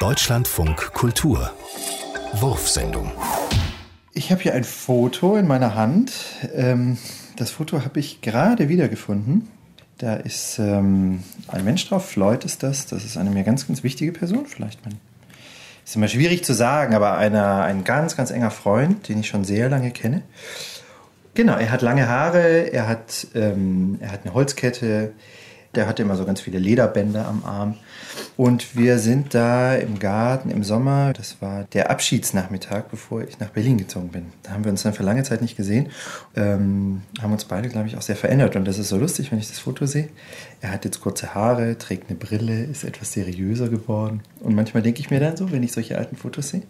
Deutschlandfunk Kultur Wurfsendung Ich habe hier ein Foto in meiner Hand. Ähm, das Foto habe ich gerade wiedergefunden. Da ist ähm, ein Mensch drauf, Floyd ist das. Das ist eine mir ganz, ganz wichtige Person. Vielleicht mein, ist immer schwierig zu sagen, aber einer, ein ganz, ganz enger Freund, den ich schon sehr lange kenne. Genau, er hat lange Haare, er hat, ähm, er hat eine Holzkette, der hatte immer so ganz viele Lederbänder am Arm. Und wir sind da im Garten im Sommer. Das war der Abschiedsnachmittag, bevor ich nach Berlin gezogen bin. Da haben wir uns dann für lange Zeit nicht gesehen. Ähm, haben uns beide, glaube ich, auch sehr verändert. Und das ist so lustig, wenn ich das Foto sehe. Er hat jetzt kurze Haare, trägt eine Brille, ist etwas seriöser geworden. Und manchmal denke ich mir dann so, wenn ich solche alten Fotos sehe,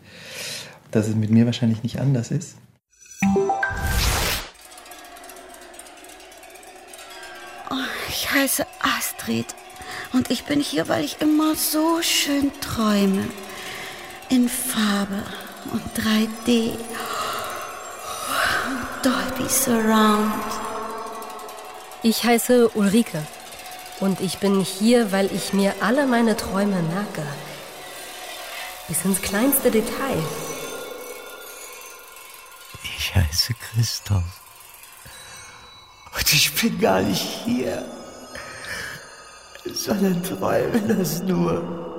dass es mit mir wahrscheinlich nicht anders ist. Ich heiße Astrid und ich bin hier, weil ich immer so schön träume. In Farbe und 3D. Dolby Surround. Ich heiße Ulrike und ich bin hier, weil ich mir alle meine Träume merke. Bis ins kleinste Detail. Ich heiße Christoph. Und ich bin gar nicht hier sondern träume das nur.